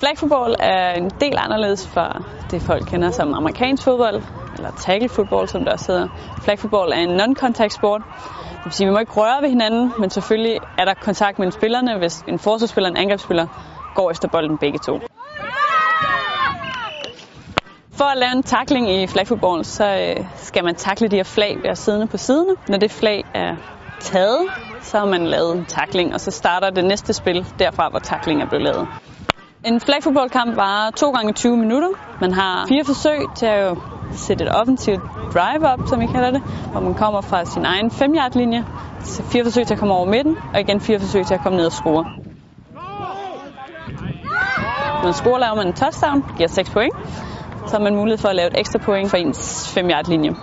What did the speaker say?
Flag football er en del anderledes fra det folk kender som amerikansk fodbold, eller tackle football, som der også hedder. Flag football er en non-contact sport. Det vil sige, at vi må ikke røre ved hinanden, men selvfølgelig er der kontakt mellem spillerne, hvis en forsvarsspiller og en angrebsspiller går efter bolden begge to. For at lave en takling i flagfodbold, så øh, skal man takle de her flag ved at sidde på siderne. Når det flag er taget, så har man lavet en takling, og så starter det næste spil derfra, hvor taklingen er blevet lavet. En flagfodboldkamp varer 2 gange 20 minutter. Man har fire forsøg til at sætte et offensivt drive op, som vi kalder det, hvor man kommer fra sin egen 5 yard linje, fire forsøg til at komme over midten, og igen fire forsøg til at komme ned og score. Når man scorer, laver man en touchdown, giver 6 point. Så har man mulighed for at lave et ekstra point for ens 5 yard linje.